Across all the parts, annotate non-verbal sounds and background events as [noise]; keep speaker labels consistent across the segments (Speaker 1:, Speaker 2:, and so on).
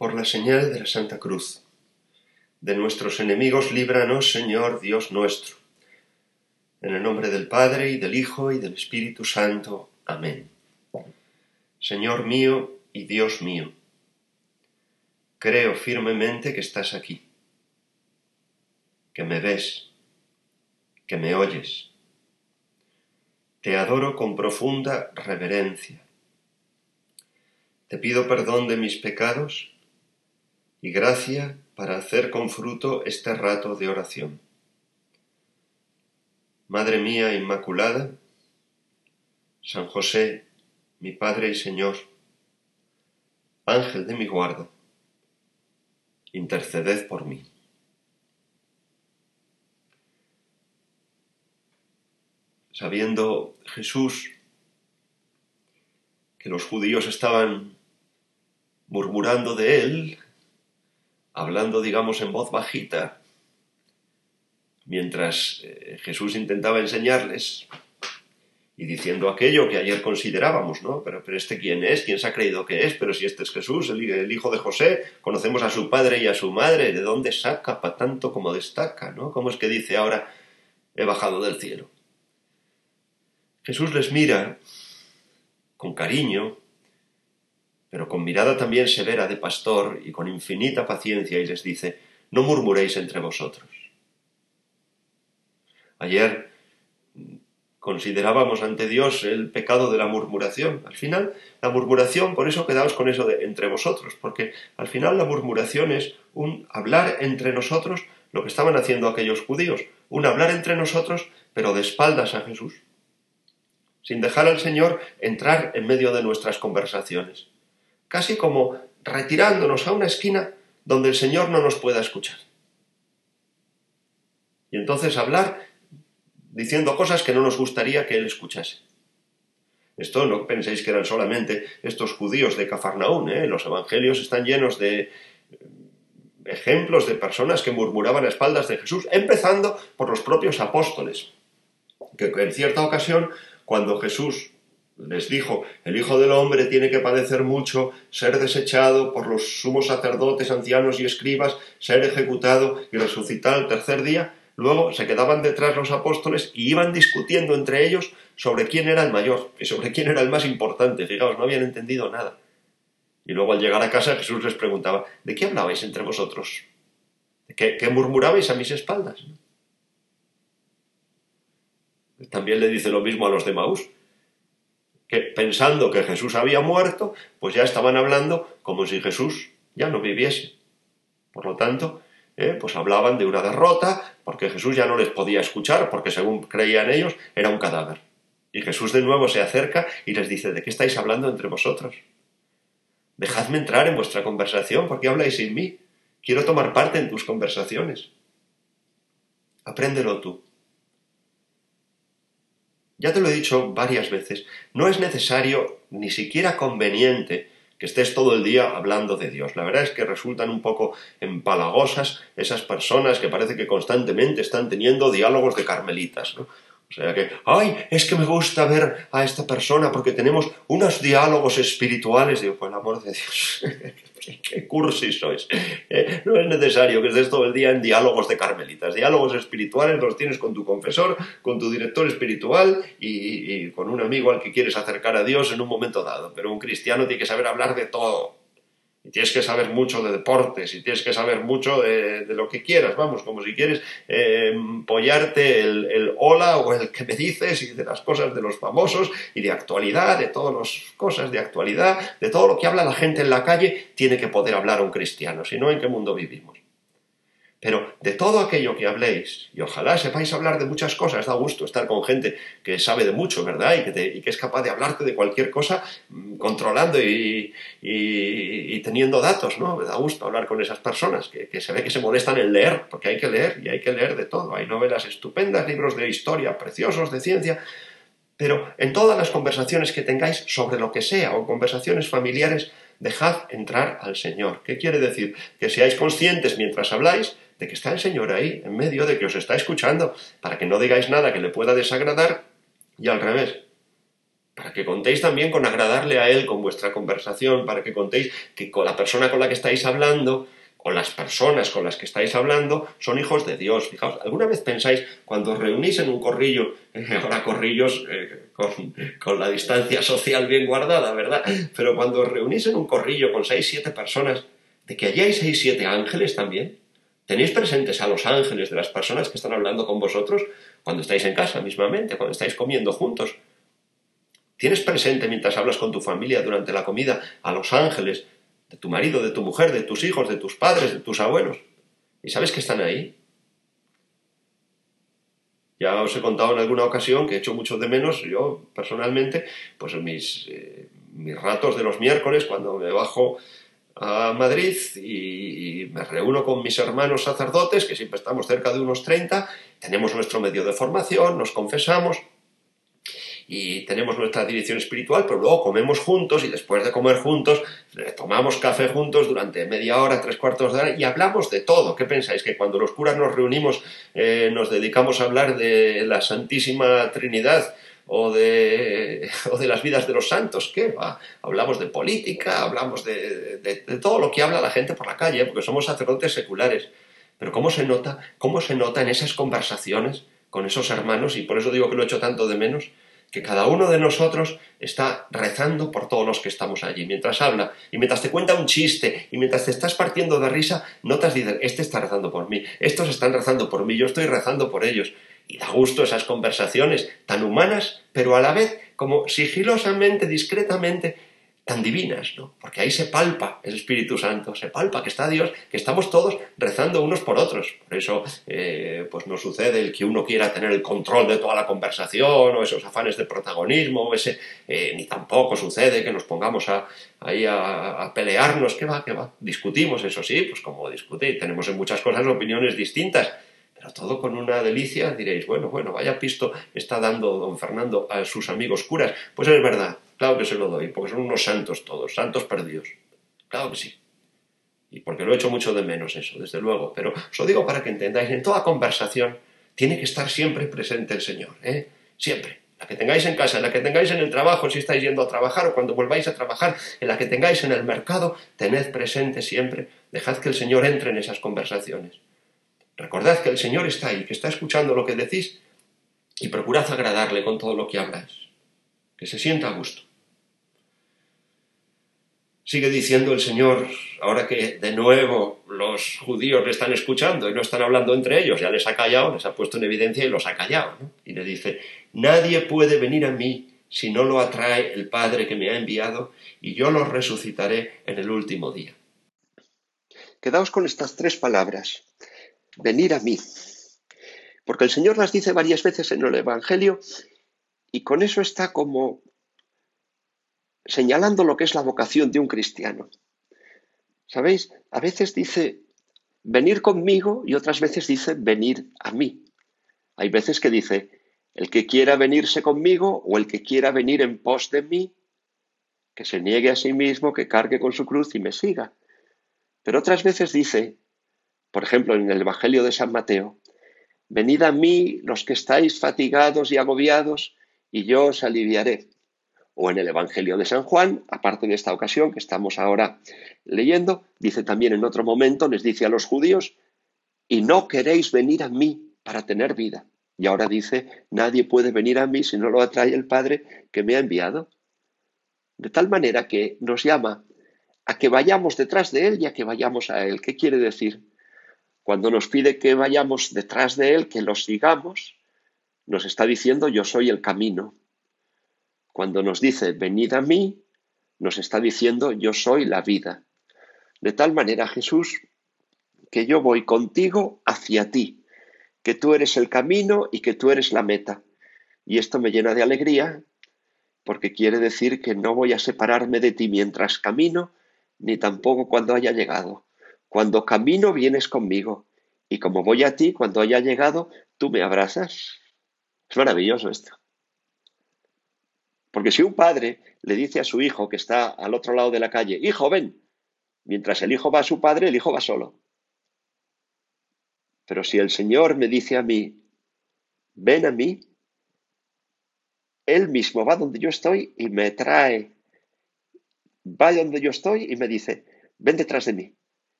Speaker 1: por la señal de la Santa Cruz. De nuestros enemigos líbranos, Señor Dios nuestro. En el nombre del Padre y del Hijo y del Espíritu Santo. Amén. Señor mío y Dios mío, creo firmemente que estás aquí, que me ves, que me oyes. Te adoro con profunda reverencia. Te pido perdón de mis pecados y gracia para hacer con fruto este rato de oración. Madre mía Inmaculada, San José, mi Padre y Señor, Ángel de mi guarda, interceded por mí. Sabiendo Jesús que los judíos estaban murmurando de él, hablando, digamos, en voz bajita, mientras eh, Jesús intentaba enseñarles y diciendo aquello que ayer considerábamos, ¿no? Pero, pero este quién es, quién se ha creído que es, pero si este es Jesús, el, hijo de José, conocemos a su padre y a su madre, ¿de dónde saca para tanto como destaca, ¿no? ¿Cómo es que dice ahora, he bajado del cielo? Jesús les mira con cariño, pero con mirada también severa de pastor y con infinita paciencia y les dice, no murmuréis entre vosotros. Ayer considerábamos ante Dios el pecado de la murmuración. Al final, la murmuración, por eso quedaos con eso de entre vosotros, porque al final la murmuración es un hablar entre nosotros lo que estaban haciendo aquellos judíos, un hablar entre nosotros, pero de espaldas a Jesús, sin dejar al Señor entrar en medio de nuestras conversaciones casi como retirándonos a una esquina donde el Señor no nos pueda escuchar. Y entonces hablar diciendo cosas que no nos gustaría que Él escuchase. Esto no penséis que eran solamente estos judíos de Cafarnaún, ¿eh? los evangelios están llenos de eh, ejemplos de personas que murmuraban a espaldas de Jesús, empezando por los propios apóstoles, que en cierta ocasión, cuando Jesús les dijo, el Hijo del Hombre tiene que padecer mucho, ser desechado por los sumos sacerdotes, ancianos y escribas, ser ejecutado y resucitar al tercer día, luego se quedaban detrás los apóstoles y iban discutiendo entre ellos sobre quién era el mayor y sobre quién era el más importante. Fijaos, no habían entendido nada. Y luego al llegar a casa Jesús les preguntaba, ¿de qué hablabais entre vosotros? ¿De qué, qué murmurabais a mis espaldas? También le dice lo mismo a los de Maús que pensando que Jesús había muerto, pues ya estaban hablando como si Jesús ya no viviese. Por lo tanto, eh, pues hablaban de una derrota, porque Jesús ya no les podía escuchar, porque según creían ellos, era un cadáver. Y Jesús de nuevo se acerca y les dice, ¿de qué estáis hablando entre vosotros? Dejadme entrar en vuestra conversación, porque habláis sin mí. Quiero tomar parte en tus conversaciones. Apréndelo tú. Ya te lo he dicho varias veces, no es necesario ni siquiera conveniente que estés todo el día hablando de Dios. La verdad es que resultan un poco empalagosas esas personas que parece que constantemente están teniendo diálogos de carmelitas. ¿no? O sea que, ay, es que me gusta ver a esta persona porque tenemos unos diálogos espirituales. Digo, por el amor de Dios, [laughs] qué cursi sois. Eh, no es necesario que estés todo el día en diálogos de carmelitas. Diálogos espirituales los tienes con tu confesor, con tu director espiritual y, y con un amigo al que quieres acercar a Dios en un momento dado. Pero un cristiano tiene que saber hablar de todo y tienes que saber mucho de deportes y tienes que saber mucho de, lo que quieras, vamos, como si quieres eh, pollarte el, el, hola o el que me dices y de las cosas de los famosos y de actualidad, de todas las cosas de actualidad, de todo lo que habla la gente en la calle, tiene que poder hablar un cristiano, si no, ¿en qué mundo vivimos? Pero de todo aquello que habléis, y ojalá sepáis hablar de muchas cosas, da gusto estar con gente que sabe de mucho, ¿verdad? Y que, es capaz de hablarte de cualquier cosa mm, controlando y, teniendo datos, ¿no? Da gusto hablar con esas personas que, que, se ve que se molestan en leer, porque hay que leer y hay que leer de todo. Hay novelas estupendas, libros de historia preciosos, de ciencia, pero en todas las conversaciones que tengáis sobre lo que sea o conversaciones familiares, dejad entrar al Señor. ¿Qué quiere decir? Que seáis conscientes mientras habláis de que está el Señor ahí, en medio de que os está escuchando, para que no digáis nada que le pueda desagradar y al revés, para que contéis también con agradarle a Él con vuestra conversación, para que contéis que con la persona con la que estáis hablando o las personas con las que estáis hablando son hijos de Dios. Fijaos, ¿alguna vez pensáis cuando os reunís en un corrillo, ahora corrillos eh, con, con, la distancia social bien guardada, ¿verdad? Pero cuando os reunís en un corrillo con seis, siete personas, de que allí hay seis, siete ángeles también? ¿Tenéis presentes a los ángeles de las personas que están hablando con vosotros cuando estáis en casa mismamente, cuando estáis comiendo juntos? ¿Tienes presente mientras hablas con tu familia durante la comida a los ángeles de tu marido, de tu mujer, de tus hijos, de tus padres, de tus abuelos. ¿Y sabes que están ahí? Ya os he contado en alguna ocasión que he hecho mucho de menos, yo personalmente, pues mis, eh, mis ratos de los miércoles, cuando me bajo a Madrid y, me reúno con mis hermanos sacerdotes, que siempre estamos cerca de unos 30, tenemos nuestro medio de formación, nos confesamos, y tenemos nuestra dirección espiritual, pero luego comemos juntos y después de comer juntos tomamos café juntos durante media hora, tres cuartos de hora y hablamos de todo. ¿Qué pensáis? Que cuando los curas nos reunimos eh, nos dedicamos a hablar de la Santísima Trinidad o de, [laughs] o de las vidas de los santos. ¿Qué va? Hablamos de política, hablamos de, de, de todo lo que habla la gente por la calle, porque somos sacerdotes seculares. Pero ¿cómo se nota? ¿Cómo se nota en esas conversaciones con esos hermanos? Y por eso digo que lo echo tanto de menos que cada uno de nosotros está rezando por todos los que estamos allí. Mientras habla y mientras te cuenta un chiste y mientras te estás partiendo de risa, notas dicen, este está rezando por mí, estos están rezando por mí, yo estoy rezando por ellos. Y da gusto esas conversaciones tan humanas, pero a la vez como sigilosamente, discretamente, tan divinas, ¿no? Porque ahí se palpa el Espíritu Santo, se palpa que está Dios, que estamos todos rezando unos por otros. Por eso, eh, pues no sucede el que uno quiera tener el control de toda la conversación o esos afanes de protagonismo, o ese, eh, ni tampoco sucede que nos pongamos a, ahí a, a, pelearnos, ¿qué va, qué va? Discutimos, eso sí, pues como discutir, tenemos en muchas cosas opiniones distintas, pero todo con una delicia, diréis, bueno, bueno, vaya pisto está dando don Fernando a sus amigos curas. Pues es verdad, Claro que se lo doy, porque son unos santos todos, santos perdidos. Claro que sí. Y porque lo he hecho mucho de menos eso, desde luego. Pero os lo digo para que entendáis, en toda conversación tiene que estar siempre presente el Señor, ¿eh? Siempre. La que tengáis en casa, en la que tengáis en el trabajo, si estáis yendo a trabajar o cuando volváis a trabajar, en la que tengáis en el mercado, tened presente siempre, dejad que el Señor entre en esas conversaciones. Recordad que el Señor está ahí, que está escuchando lo que decís y procurad agradarle con todo lo que habláis. Que se sienta a gusto. Sigue diciendo el Señor, ahora que de nuevo los judíos le están escuchando y no están hablando entre ellos, ya les ha callado, les ha puesto en evidencia y los ha callado. Y le dice, nadie puede venir a mí si no lo atrae el Padre que me ha enviado, y yo lo resucitaré en el último día. Quedaos con estas tres palabras, venir a mí, porque el Señor las dice varias veces en el Evangelio y con eso está como señalando lo que es la vocación de un cristiano. ¿Sabéis? A veces dice venir conmigo y otras veces dice venir a mí. Hay veces que dice el que quiera venirse conmigo o el que quiera venir en pos de mí, que se niegue a sí mismo, que cargue con su cruz y me siga. Pero otras veces dice, por ejemplo, en el Evangelio de San Mateo, venid a mí los que estáis fatigados y agobiados, y yo os aliviaré o en el Evangelio de San Juan, aparte de esta ocasión que estamos ahora leyendo, dice también en otro momento, les dice a los judíos, y no queréis venir a mí para tener vida. Y ahora dice, nadie puede venir a mí si no lo atrae el Padre que me ha enviado. De tal manera que nos llama a que vayamos detrás de Él y a que vayamos a Él. ¿Qué quiere decir? Cuando nos pide que vayamos detrás de Él, que lo sigamos, nos está diciendo yo soy el camino, cuando nos dice, venid a mí, nos está diciendo, yo soy la vida. De tal manera, Jesús, que yo voy contigo hacia ti, que tú eres el camino y que tú eres la meta. Y esto me llena de alegría, porque quiere decir que no voy a separarme de ti mientras camino, ni tampoco cuando haya llegado. Cuando camino vienes conmigo, y como voy a ti, cuando haya llegado, tú me abrazas. Es maravilloso esto. Porque si un padre le dice a su hijo que está al otro lado de la calle, hijo, ven, mientras el hijo va a su padre, el hijo va solo. Pero si el Señor me dice a mí, ven a mí,
Speaker 2: Él mismo va donde yo estoy y me trae, va donde yo estoy y me dice, ven detrás de mí.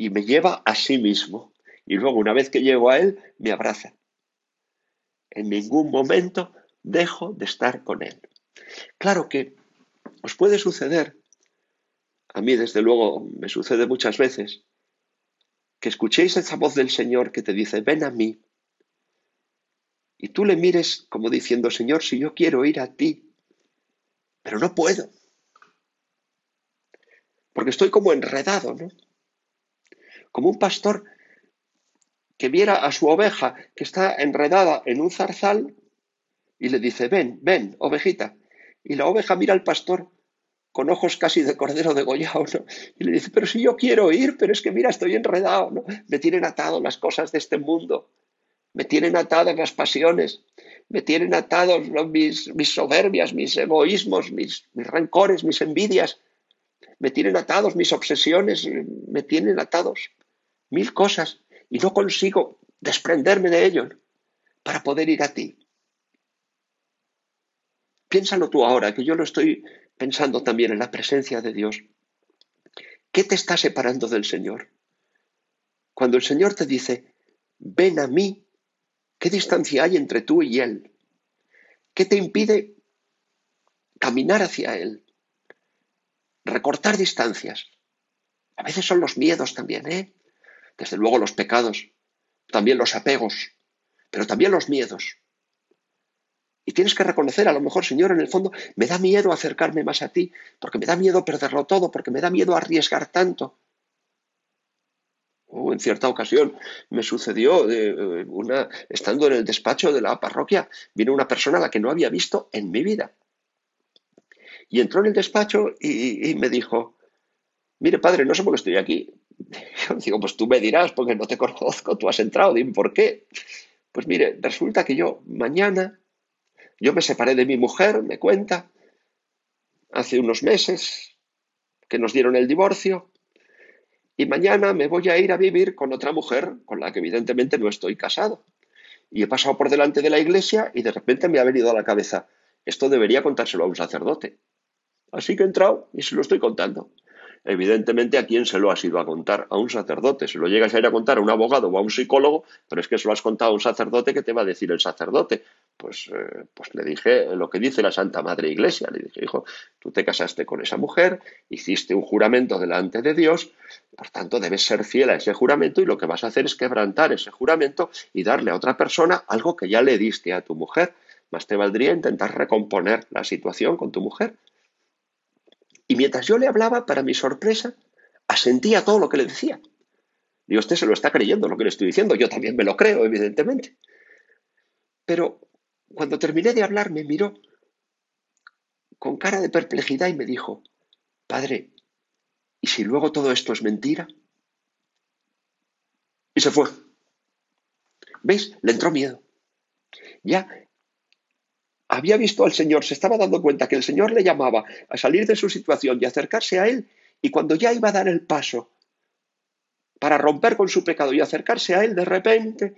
Speaker 2: Y me lleva a sí mismo. Y luego, una vez que llego a Él, me abraza. En ningún momento dejo de estar con Él. Claro que os puede suceder, a mí desde luego me sucede muchas veces, que escuchéis esa voz del Señor que te dice, ven a mí. Y tú le mires como diciendo, Señor, si yo quiero ir a ti, pero no puedo. Porque estoy como enredado, ¿no? Como un pastor que viera a su oveja que está enredada en un zarzal y le dice, ven, ven, ovejita. Y la oveja mira al pastor con ojos casi de cordero degollado, ¿no? Y le dice, pero si yo quiero ir, pero es que mira, estoy enredado, ¿no? Me tienen atado las cosas de este mundo, me tienen atadas las pasiones, me tienen atados mis, mis, soberbias, mis egoísmos, mis, mis rencores, mis envidias, me tienen atados mis obsesiones, me tienen atados mil cosas y no consigo desprenderme de ello para poder ir a ti. Piénsalo tú ahora, que yo lo estoy pensando también en la presencia de Dios. ¿Qué te está separando del Señor? Cuando el Señor te dice, ven a mí, ¿qué distancia hay entre tú y Él? ¿Qué te impide caminar hacia Él? Recortar distancias. A veces son los miedos también, ¿eh? Desde luego los pecados, también los apegos, pero también los miedos. Y tienes que reconocer, a lo mejor, Señor, en el fondo, me da miedo acercarme más a ti, porque me da miedo perderlo todo, porque me da miedo arriesgar tanto. Oh, en cierta ocasión me sucedió, eh, una, estando en el despacho de la parroquia, vino una persona a la que no había visto en mi vida. Y entró en el despacho y, y me dijo, mire padre, no sé por qué estoy aquí. [laughs] Digo, pues tú me dirás, porque no te conozco, tú has entrado, dime por qué. Pues mire, resulta que yo mañana yo me separé de mi mujer, me cuenta, hace unos meses que nos dieron el divorcio y mañana me voy a ir a vivir con otra mujer con la que evidentemente no estoy casado. Y he pasado por delante de la iglesia y de repente me ha venido a la cabeza, esto debería contárselo a un sacerdote. Así que he entrado y se lo estoy contando. Evidentemente, ¿a quién se lo has ido a contar? A un sacerdote. Si lo llegas a ir a contar a un abogado o a un psicólogo, pero es que se lo has contado a un sacerdote, ¿qué te va a decir el sacerdote? Pues, eh, pues le dije lo que dice la Santa Madre Iglesia. Le dije, hijo, tú te casaste con esa mujer, hiciste un juramento delante de Dios, por tanto debes ser fiel a ese juramento y lo que vas a hacer es quebrantar ese juramento y darle a otra persona algo que ya le diste a tu mujer. Más te valdría intentar recomponer la situación con tu mujer. Y mientras yo le hablaba, para mi sorpresa, asentía todo lo que le decía. Digo, usted se lo está creyendo lo que le estoy diciendo, yo también me lo creo, evidentemente. Pero cuando terminé de hablar, me miró con cara de perplejidad y me dijo, Padre, ¿y si luego todo esto es mentira? Y se fue. ¿Veis? Le entró miedo. Ya había visto al Señor, se estaba dando cuenta que el Señor le llamaba a salir de su situación y acercarse a Él, y cuando ya iba a dar el paso para romper con su pecado y acercarse a Él, de repente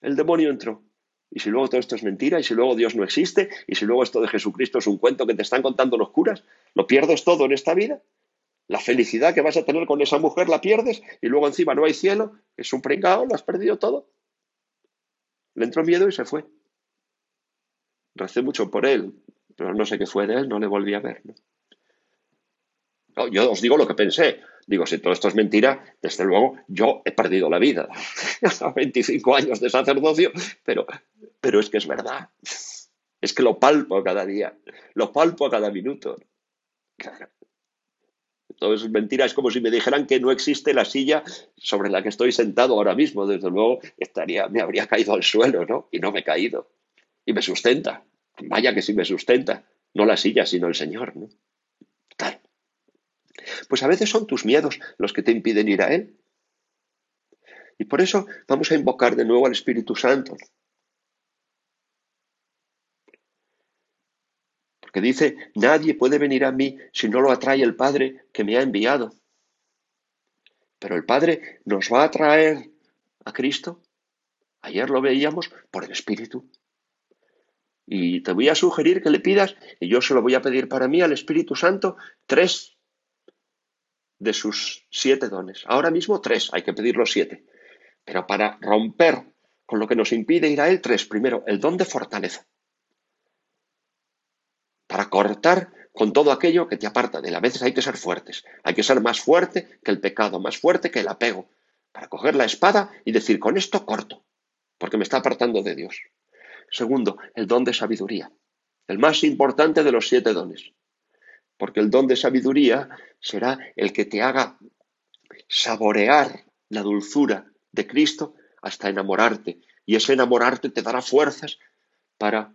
Speaker 2: el demonio entró. Y si luego todo esto es mentira, y si luego Dios no existe, y si luego esto de Jesucristo es un cuento que te están contando los curas, ¿lo pierdes todo en esta vida? La felicidad que vas a tener con esa mujer la pierdes, y luego encima no hay cielo, es un pringao, lo has perdido todo. Le entró miedo y se fue. Recé mucho por él, pero no sé qué fue de él, no le volví a ver. yo os digo lo que pensé. Digo, si todo esto es mentira, desde luego yo he perdido la vida. [laughs] 25 años de sacerdocio, pero, pero es que es verdad. Es que lo palpo cada día, lo palpo cada minuto. Claro. Todo es mentira, es como si me dijeran que no existe la silla sobre la que estoy sentado ahora mismo. Desde luego estaría, me habría caído al suelo, ¿no? Y no me he caído y me sustenta. Vaya que sí me sustenta. No la silla, sino el Señor. ¿no? Claro. Pues a veces son tus miedos los que te impiden ir a Él. Y por eso vamos a invocar de nuevo al Espíritu Santo. Porque dice, nadie puede venir a mí si no lo atrae el Padre que me ha enviado. Pero el Padre nos va a traer a Cristo. Ayer lo veíamos por el Espíritu. Y te voy a sugerir que le pidas, y yo se lo voy a pedir para mí al Espíritu Santo, tres de sus siete dones. Ahora mismo tres, hay que pedir los siete. Pero para romper con lo que nos impide ir a Él, tres. Primero, el don de fortaleza. Para cortar con todo aquello que te aparta de él. A veces hay que ser fuertes. Hay que ser más fuerte que el pecado, más fuerte que el apego. Para coger la espada y decir, con esto corto, porque me está apartando de Dios. Segundo, el don de sabiduría. El más importante de los siete dones. Porque el don de sabiduría será el que te haga saborear la dulzura de Cristo hasta enamorarte. Y ese enamorarte te dará fuerzas para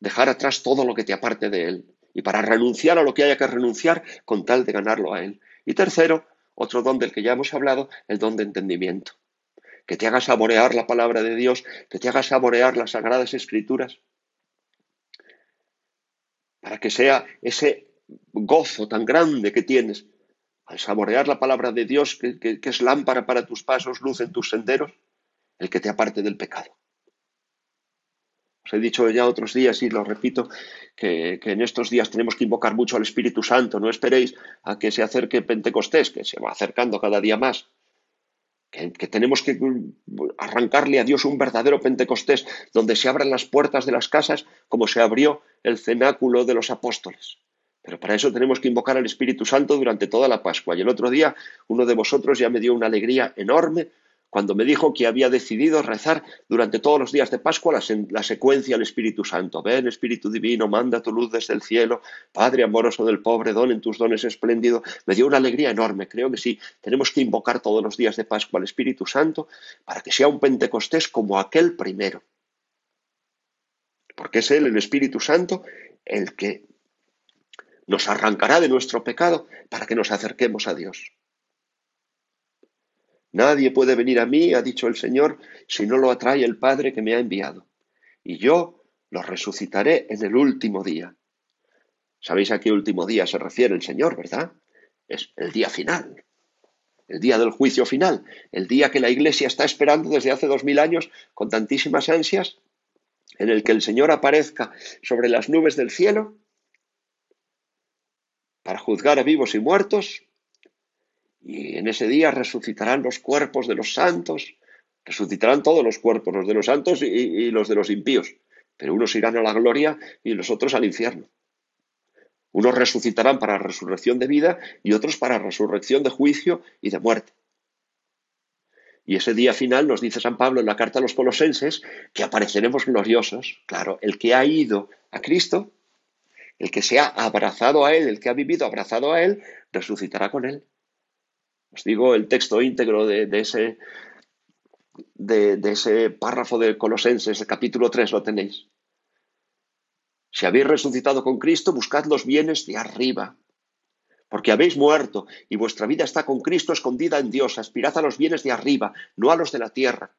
Speaker 2: dejar atrás todo lo que te aparte de Él y para renunciar a lo que haya que renunciar con tal de ganarlo a Él. Y tercero, otro don del que ya hemos hablado, el don de entendimiento. Que te haga saborear la palabra de Dios, que te haga saborear las sagradas escrituras, para que sea ese gozo tan grande que tienes al saborear la palabra de Dios, que, es lámpara para tus pasos, luz en tus senderos, el que te aparte del pecado. Os he dicho ya otros días y lo repito, que, en estos días tenemos que invocar mucho al Espíritu Santo. No esperéis a que se acerque Pentecostés, que se va acercando cada día más. Que, tenemos que arrancarle a Dios un verdadero Pentecostés, donde se abran las puertas de las casas como se abrió el cenáculo de los apóstoles. Pero para eso tenemos que invocar al Espíritu Santo durante toda la Pascua. Y el otro día uno de vosotros ya me dio una alegría enorme cuando me dijo que había decidido rezar durante todos los días de Pascua la, secuencia al Espíritu Santo. Ven, Espíritu Divino, manda tu luz desde el cielo, Padre amoroso del pobre, don en tus dones espléndido. Me dio una alegría enorme. Creo que sí, tenemos que invocar todos los días de Pascua al Espíritu Santo para que sea un Pentecostés como aquel primero. Porque es Él, el Espíritu Santo, el que nos arrancará de nuestro pecado para que nos acerquemos a Dios. Nadie puede venir a mí, ha dicho el Señor, si no lo atrae el Padre que me ha enviado. Y yo lo resucitaré en el último día. ¿Sabéis a qué último día se refiere el Señor, verdad? Es el día final, el día del juicio final, el día que la Iglesia está esperando desde hace dos mil años con tantísimas ansias, en el que el Señor aparezca sobre las nubes del cielo para juzgar a vivos y muertos, y en ese día resucitarán los cuerpos de los santos, resucitarán todos los cuerpos, los de los santos y, los de los impíos, pero unos irán a la gloria y los otros al infierno. Unos resucitarán para resurrección de vida y otros para resurrección de juicio y de muerte. Y ese día final nos dice San Pablo en la carta a los colosenses que apareceremos gloriosos. Claro, el que ha ido a Cristo el que se ha abrazado a Él, el que ha vivido abrazado a Él, resucitará con Él. Os digo el texto íntegro de, ese, de, ese párrafo de Colosenses, el capítulo 3, lo tenéis. Si habéis resucitado con Cristo, buscad los bienes de arriba, porque habéis muerto y vuestra vida está con Cristo escondida en Dios. Aspirad a los bienes de arriba, no a los de la tierra.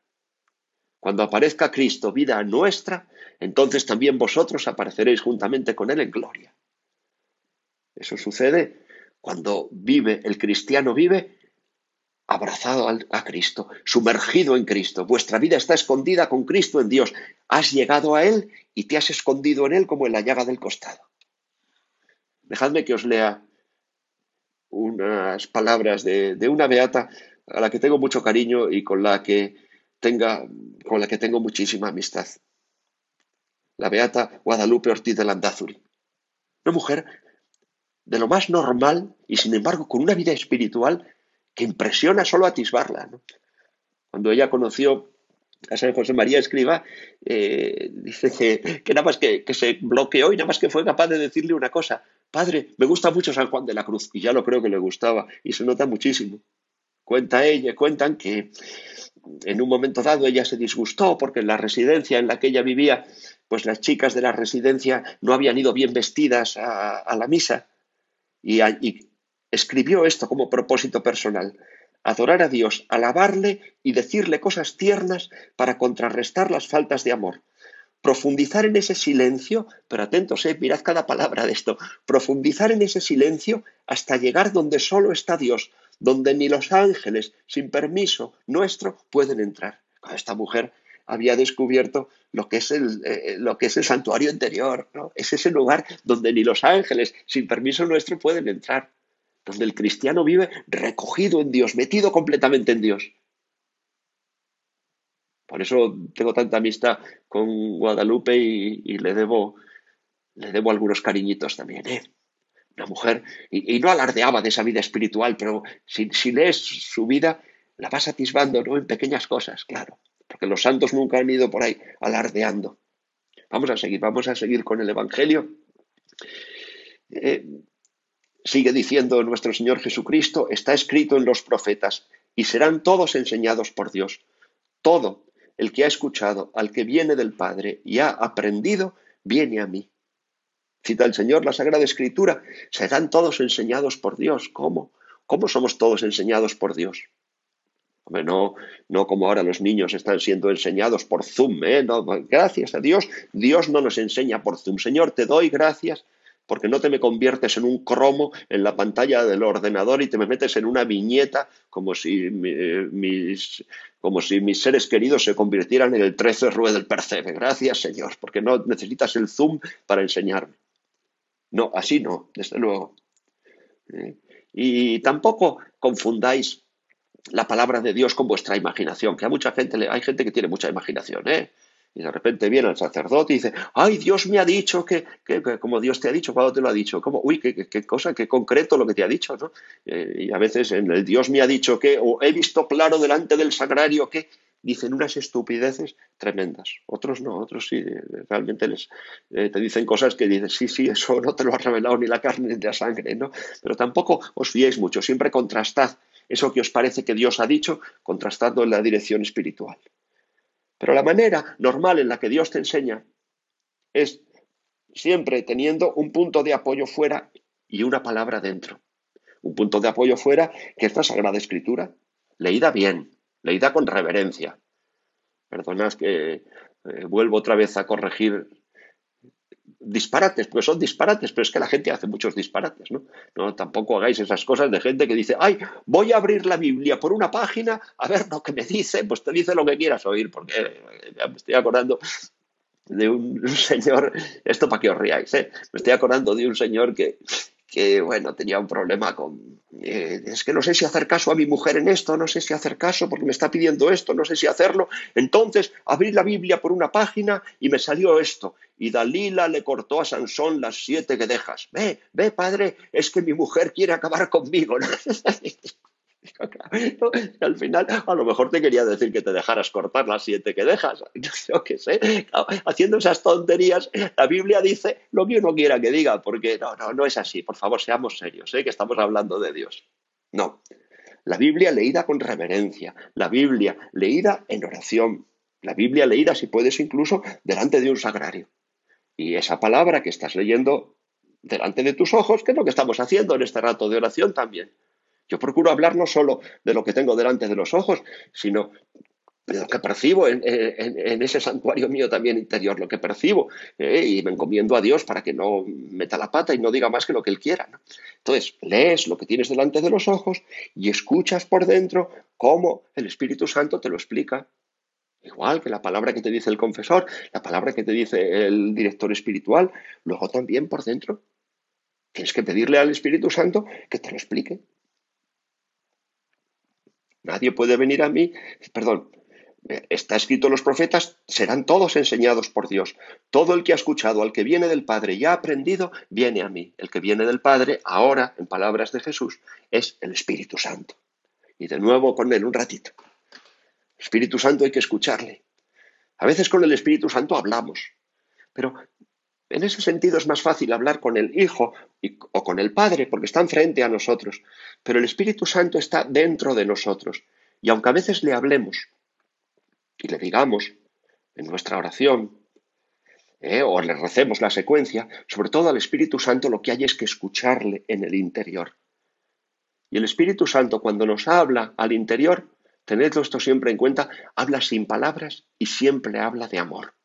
Speaker 2: Cuando aparezca Cristo, vida nuestra, entonces también vosotros apareceréis juntamente con Él en gloria. Eso sucede cuando vive, el cristiano vive abrazado a Cristo, sumergido en Cristo. Vuestra vida está escondida con Cristo en Dios. Has llegado a Él y te has escondido en Él como en la llaga del costado. Dejadme que os lea unas palabras de, de una beata a la que tengo mucho cariño y con la que tenga, con la que tengo muchísima amistad. La beata Guadalupe Ortiz de Landazuri. Una mujer de lo más normal y sin embargo con una vida espiritual que impresiona solo atisbarla. Cuando ella conoció a San José María Escriba, eh, dice que, nada más que, que, se bloqueó y nada más que fue capaz de decirle una cosa, padre, me gusta mucho San Juan de la Cruz, y ya lo creo que le gustaba, y se nota muchísimo. Cuenta ella, cuentan que en un momento dado ella se disgustó porque en la residencia en la que ella vivía, pues las chicas de la residencia no habían ido bien vestidas a, la misa. Y, y escribió esto como propósito personal. Adorar a Dios, alabarle y decirle cosas tiernas para contrarrestar las faltas de amor. Profundizar en ese silencio, pero atentos, eh, mirad cada palabra de esto, profundizar en ese silencio hasta llegar donde solo está Dios, donde ni los ángeles, sin permiso nuestro, pueden entrar. Esta mujer había descubierto lo que es el, eh, lo que es el santuario interior. ¿no? Es ese lugar donde ni los ángeles, sin permiso nuestro, pueden entrar. Donde el cristiano vive recogido en Dios, metido completamente en Dios. Por eso tengo tanta amistad con Guadalupe y, le debo le debo algunos cariñitos también. ¿eh? Una mujer, y, no alardeaba de esa vida espiritual, pero si, lees su vida, la vas atisbando en pequeñas cosas, claro porque los santos nunca han ido por ahí alardeando. Vamos a seguir, vamos a seguir con el Evangelio. Eh, sigue diciendo nuestro Señor Jesucristo, está escrito en los profetas, y serán todos enseñados por Dios. Todo el que ha escuchado al que viene del Padre y ha aprendido, viene a mí. Cita el Señor la Sagrada Escritura, serán todos enseñados por Dios. ¿Cómo? ¿Cómo somos todos enseñados por Dios? no, no como ahora los niños están siendo enseñados por Zoom. ¿eh? gracias a Dios, Dios no nos enseña por Zoom. Señor, te doy gracias porque no te me conviertes en un cromo en la pantalla del ordenador y te me metes en una viñeta como si eh, mis, como si mis seres queridos se convirtieran en el 13 Rue del Percebe. Gracias, Señor, porque no necesitas el Zoom para enseñarme. No, así no, desde luego. ¿Eh? Y tampoco confundáis la palabra de Dios con vuestra imaginación, que a mucha gente, hay gente que tiene mucha imaginación, ¿eh? Y de repente viene el sacerdote y dice, ay, Dios me ha dicho que, que, como Dios te ha dicho, ¿cuándo te lo ha dicho? ¿Cómo? Uy, qué, qué, cosa, qué concreto lo que te ha dicho, ¿no? Eh, y a veces en el Dios me ha dicho que, o he visto claro delante del sagrario que, dicen unas estupideces tremendas. Otros no, otros sí, realmente les, eh, te dicen cosas que dices, sí, sí, eso no te lo ha revelado ni la carne ni la sangre, ¿no? Pero tampoco os fiéis mucho, siempre contrastad eso que os parece que Dios ha dicho, contrastando en la dirección espiritual. Pero la manera normal en la que Dios te enseña es siempre teniendo un punto de apoyo fuera y una palabra dentro. Un punto de apoyo fuera que es la Sagrada Escritura, leída bien, leída con reverencia. Perdonad que eh, vuelvo otra vez a corregir disparates, pues son disparates, pero es que la gente hace muchos disparates, ¿no? No, tampoco hagáis esas cosas de gente que dice, ay, voy a abrir la Biblia por una página a ver lo que me dice, pues te dice lo que quieras oír, porque eh, me estoy acordando de un [laughs] señor, esto para que os riáis, ¿eh? me estoy acordando de un señor que, que bueno, tenía un problema con... Eh, es que no sé si hacer caso a mi mujer en esto, no sé si hacer caso porque me está pidiendo esto, no sé si hacerlo. Entonces abrí la Biblia por una página y me salió esto. Y Dalila le cortó a Sansón las siete que dejas. Ve, ve, padre, es que mi mujer quiere acabar conmigo. [laughs] al final, a lo mejor te quería decir que te dejaras cortar las siete que dejas. [laughs] Yo qué sé. Haciendo esas tonterías, la Biblia dice lo que uno quiera que diga, porque no, no, no es así. Por favor, seamos serios, ¿eh? que estamos hablando de Dios. No. La Biblia leída con reverencia, la Biblia leída en oración, la Biblia leída, si puedes, incluso delante de un sagrario. Y esa palabra que estás leyendo delante de tus ojos, que es lo que estamos haciendo en este rato de oración también. Yo procuro hablar no solo de lo que tengo delante de los ojos, sino de lo que percibo en, ese santuario mío también interior, lo que percibo, eh, y me encomiendo a Dios para que no meta la pata y no diga más que lo que Él quiera. Entonces, lees lo que tienes delante de los ojos y escuchas por dentro cómo el Espíritu Santo te lo explica. Igual que la palabra que te dice el confesor, la palabra que te dice el director espiritual, luego también por dentro. Tienes que pedirle al Espíritu Santo que te lo explique. Nadie puede venir a mí, perdón, está escrito en los profetas, serán todos enseñados por Dios. Todo el que ha escuchado al que viene del Padre y ha aprendido, viene a mí. El que viene del Padre, ahora, en palabras de Jesús, es el Espíritu Santo. Y de nuevo con él un ratito. Espíritu Santo hay que escucharle. A veces con el Espíritu Santo hablamos, pero en ese sentido es más fácil hablar con el Hijo o con el Padre, porque están frente a nosotros, pero el Espíritu Santo está dentro de nosotros. Y aunque a veces le hablemos y le digamos en nuestra oración, eh, o le recemos la secuencia, sobre todo al Espíritu Santo lo que hay es que escucharle en el interior. Y el Espíritu Santo cuando nos habla al interior, tenedlo esto siempre en cuenta, habla sin palabras y siempre habla de amor.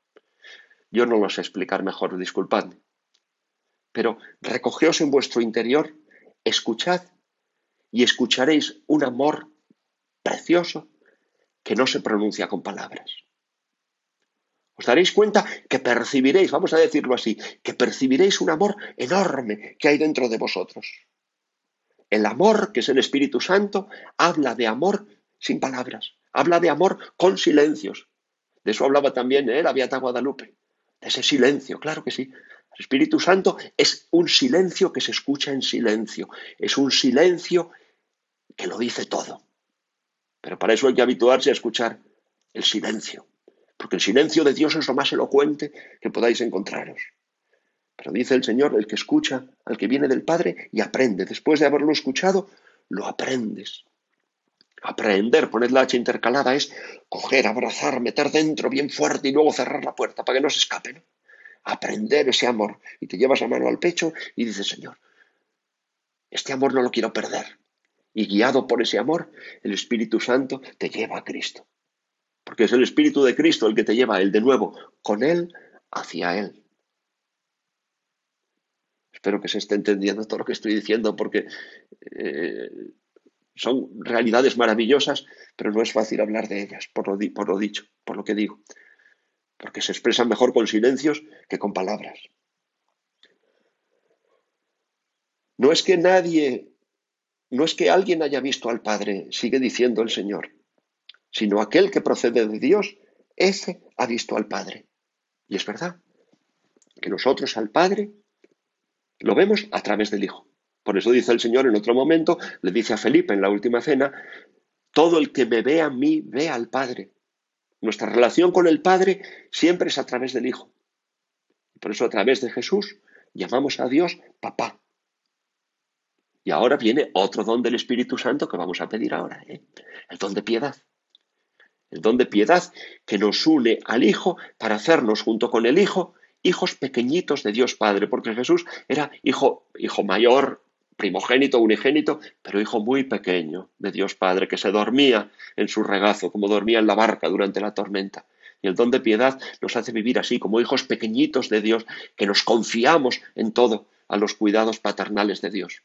Speaker 2: Yo no lo sé explicar mejor, disculpadme. Pero recogeos en vuestro interior, escuchad y escucharéis un amor precioso que no se pronuncia con palabras. Os daréis cuenta que percibiréis, vamos a decirlo así, que percibiréis un amor enorme que hay dentro de vosotros. El amor, que es el Espíritu Santo, habla de amor sin palabras, habla de amor con silencios. De eso hablaba también ¿eh? la Guadalupe, de ese silencio, claro que sí. El Espíritu Santo es un silencio que se escucha en silencio, es un silencio que lo dice todo. Pero para eso hay que habituarse a escuchar el silencio, porque el silencio de Dios es lo más elocuente que podáis encontraros. Pero dice el Señor, el que escucha al que viene del Padre y aprende. Después de haberlo escuchado, lo aprendes. Aprender, poned la H intercalada, es coger, abrazar, meter dentro bien fuerte y luego cerrar la puerta para que no se escape. Aprender ese amor. Y te llevas la mano al pecho y dices, Señor, este amor no lo quiero perder. Y guiado por ese amor, el Espíritu Santo te lleva a Cristo porque es el Espíritu de Cristo el que te lleva, el de nuevo, con Él hacia Él. Espero que se esté entendiendo todo lo que estoy diciendo, porque eh, son realidades maravillosas, pero no es fácil hablar de ellas, por lo, por lo dicho, por lo que digo, porque se expresan mejor con silencios que con palabras. No es que nadie, no es que alguien haya visto al Padre, sigue diciendo el Señor sino aquel que procede de Dios, ese ha visto al Padre. Y es verdad que nosotros al Padre lo vemos a través del Hijo. Por eso dice el Señor en otro momento, le dice a Felipe en la última cena, todo el que me ve a mí ve al Padre. Nuestra relación con el Padre siempre es a través del Hijo. Por eso a través de Jesús llamamos a Dios papá. Y ahora viene otro don del Espíritu Santo que vamos a pedir ahora, ¿eh? el don de piedad el don de piedad que nos une al Hijo para hacernos junto con el Hijo hijos pequeñitos de Dios Padre, porque Jesús era hijo, hijo mayor, primogénito, unigénito, pero hijo muy pequeño de Dios Padre, que se dormía en su regazo, como dormía en la barca durante la tormenta. Y el don de piedad nos hace vivir así, como hijos pequeñitos de Dios, que nos confiamos en todo a los cuidados paternales de Dios.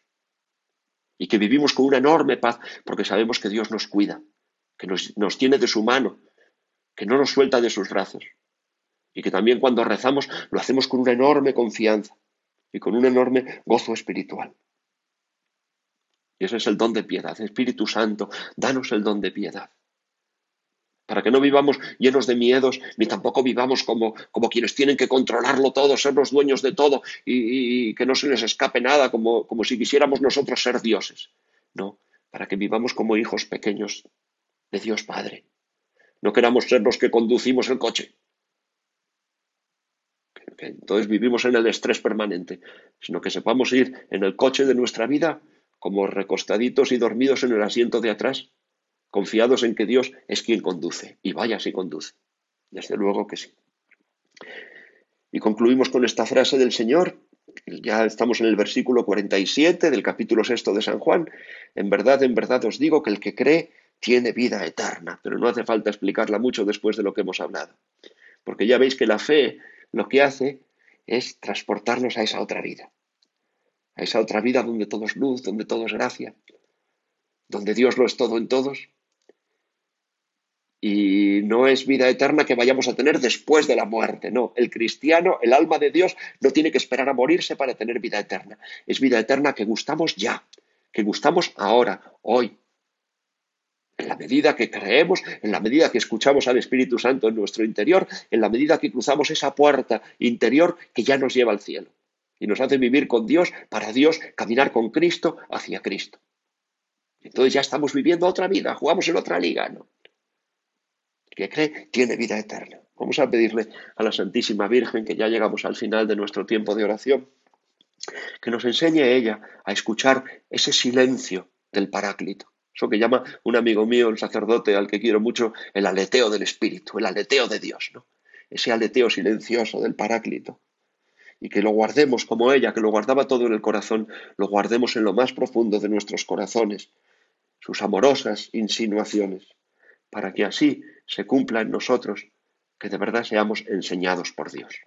Speaker 2: Y que vivimos con una enorme paz, porque sabemos que Dios nos cuida, que nos, tiene de su mano, que no nos suelta de sus brazos. Y que también cuando rezamos lo hacemos con una enorme confianza y con un enorme gozo espiritual. Y ese es el don de piedad. Espíritu Santo, danos el don de piedad. Para que no vivamos llenos de miedos, ni tampoco vivamos como, como quienes tienen que controlarlo todo, ser los dueños de todo y, que no se les escape nada, como, como si quisiéramos nosotros ser dioses. No, para que vivamos como hijos pequeños de Dios Padre. No queramos ser los que conducimos el coche. entonces vivimos en el estrés permanente, sino que sepamos ir en el coche de nuestra vida como recostaditos y dormidos en el asiento de atrás, confiados en que Dios es quien conduce, y vaya si conduce. Desde luego que sí. Y concluimos con esta frase del Señor, ya estamos en el versículo 47 del capítulo sexto de San Juan, en verdad, en verdad os digo que el que cree tiene vida eterna, pero no hace falta explicarla mucho después de lo que hemos hablado, porque ya veis que la fe lo que hace es transportarnos a esa otra vida, esa otra vida donde todo es luz, donde todo es gracia, donde Dios lo es todo en todos, y no es vida eterna que vayamos a tener después de la muerte, no. El cristiano, el alma de Dios, no tiene que esperar a morirse para tener vida eterna. Es vida eterna que gustamos ya, que gustamos ahora, hoy, en la medida que creemos, en la medida que escuchamos al Espíritu Santo en nuestro interior, en la medida que cruzamos esa puerta interior que ya nos lleva al cielo y nos hace vivir con Dios, para Dios, caminar con Cristo hacia Cristo. Entonces ya estamos viviendo otra vida, jugamos en otra liga, ¿no? El que cree tiene vida eterna. Vamos a pedirle a la Santísima Virgen, que ya llegamos al final de nuestro tiempo de oración, que nos enseñe ella a escuchar ese silencio del Paráclito eso que llama un amigo mío, el sacerdote al que quiero mucho, el aleteo del Espíritu, el aleteo de Dios, ¿no? Ese aleteo silencioso del Paráclito. Y que lo guardemos como ella, que lo guardaba todo en el corazón, lo guardemos en lo más profundo de nuestros corazones, sus amorosas insinuaciones, para que así se cumpla en nosotros que de verdad seamos enseñados por Dios.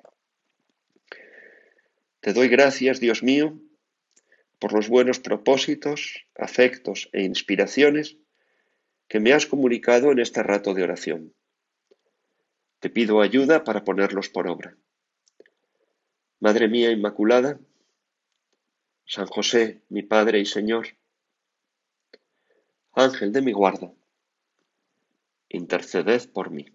Speaker 2: Te doy gracias, Dios mío, por los buenos propósitos, afectos e inspiraciones que me has comunicado en este rato de oración. te pido ayuda para ponerlos por obra. Madre mía Inmaculada, San José, mi Padre y Señor, Ángel de mi guarda, interceded por mí.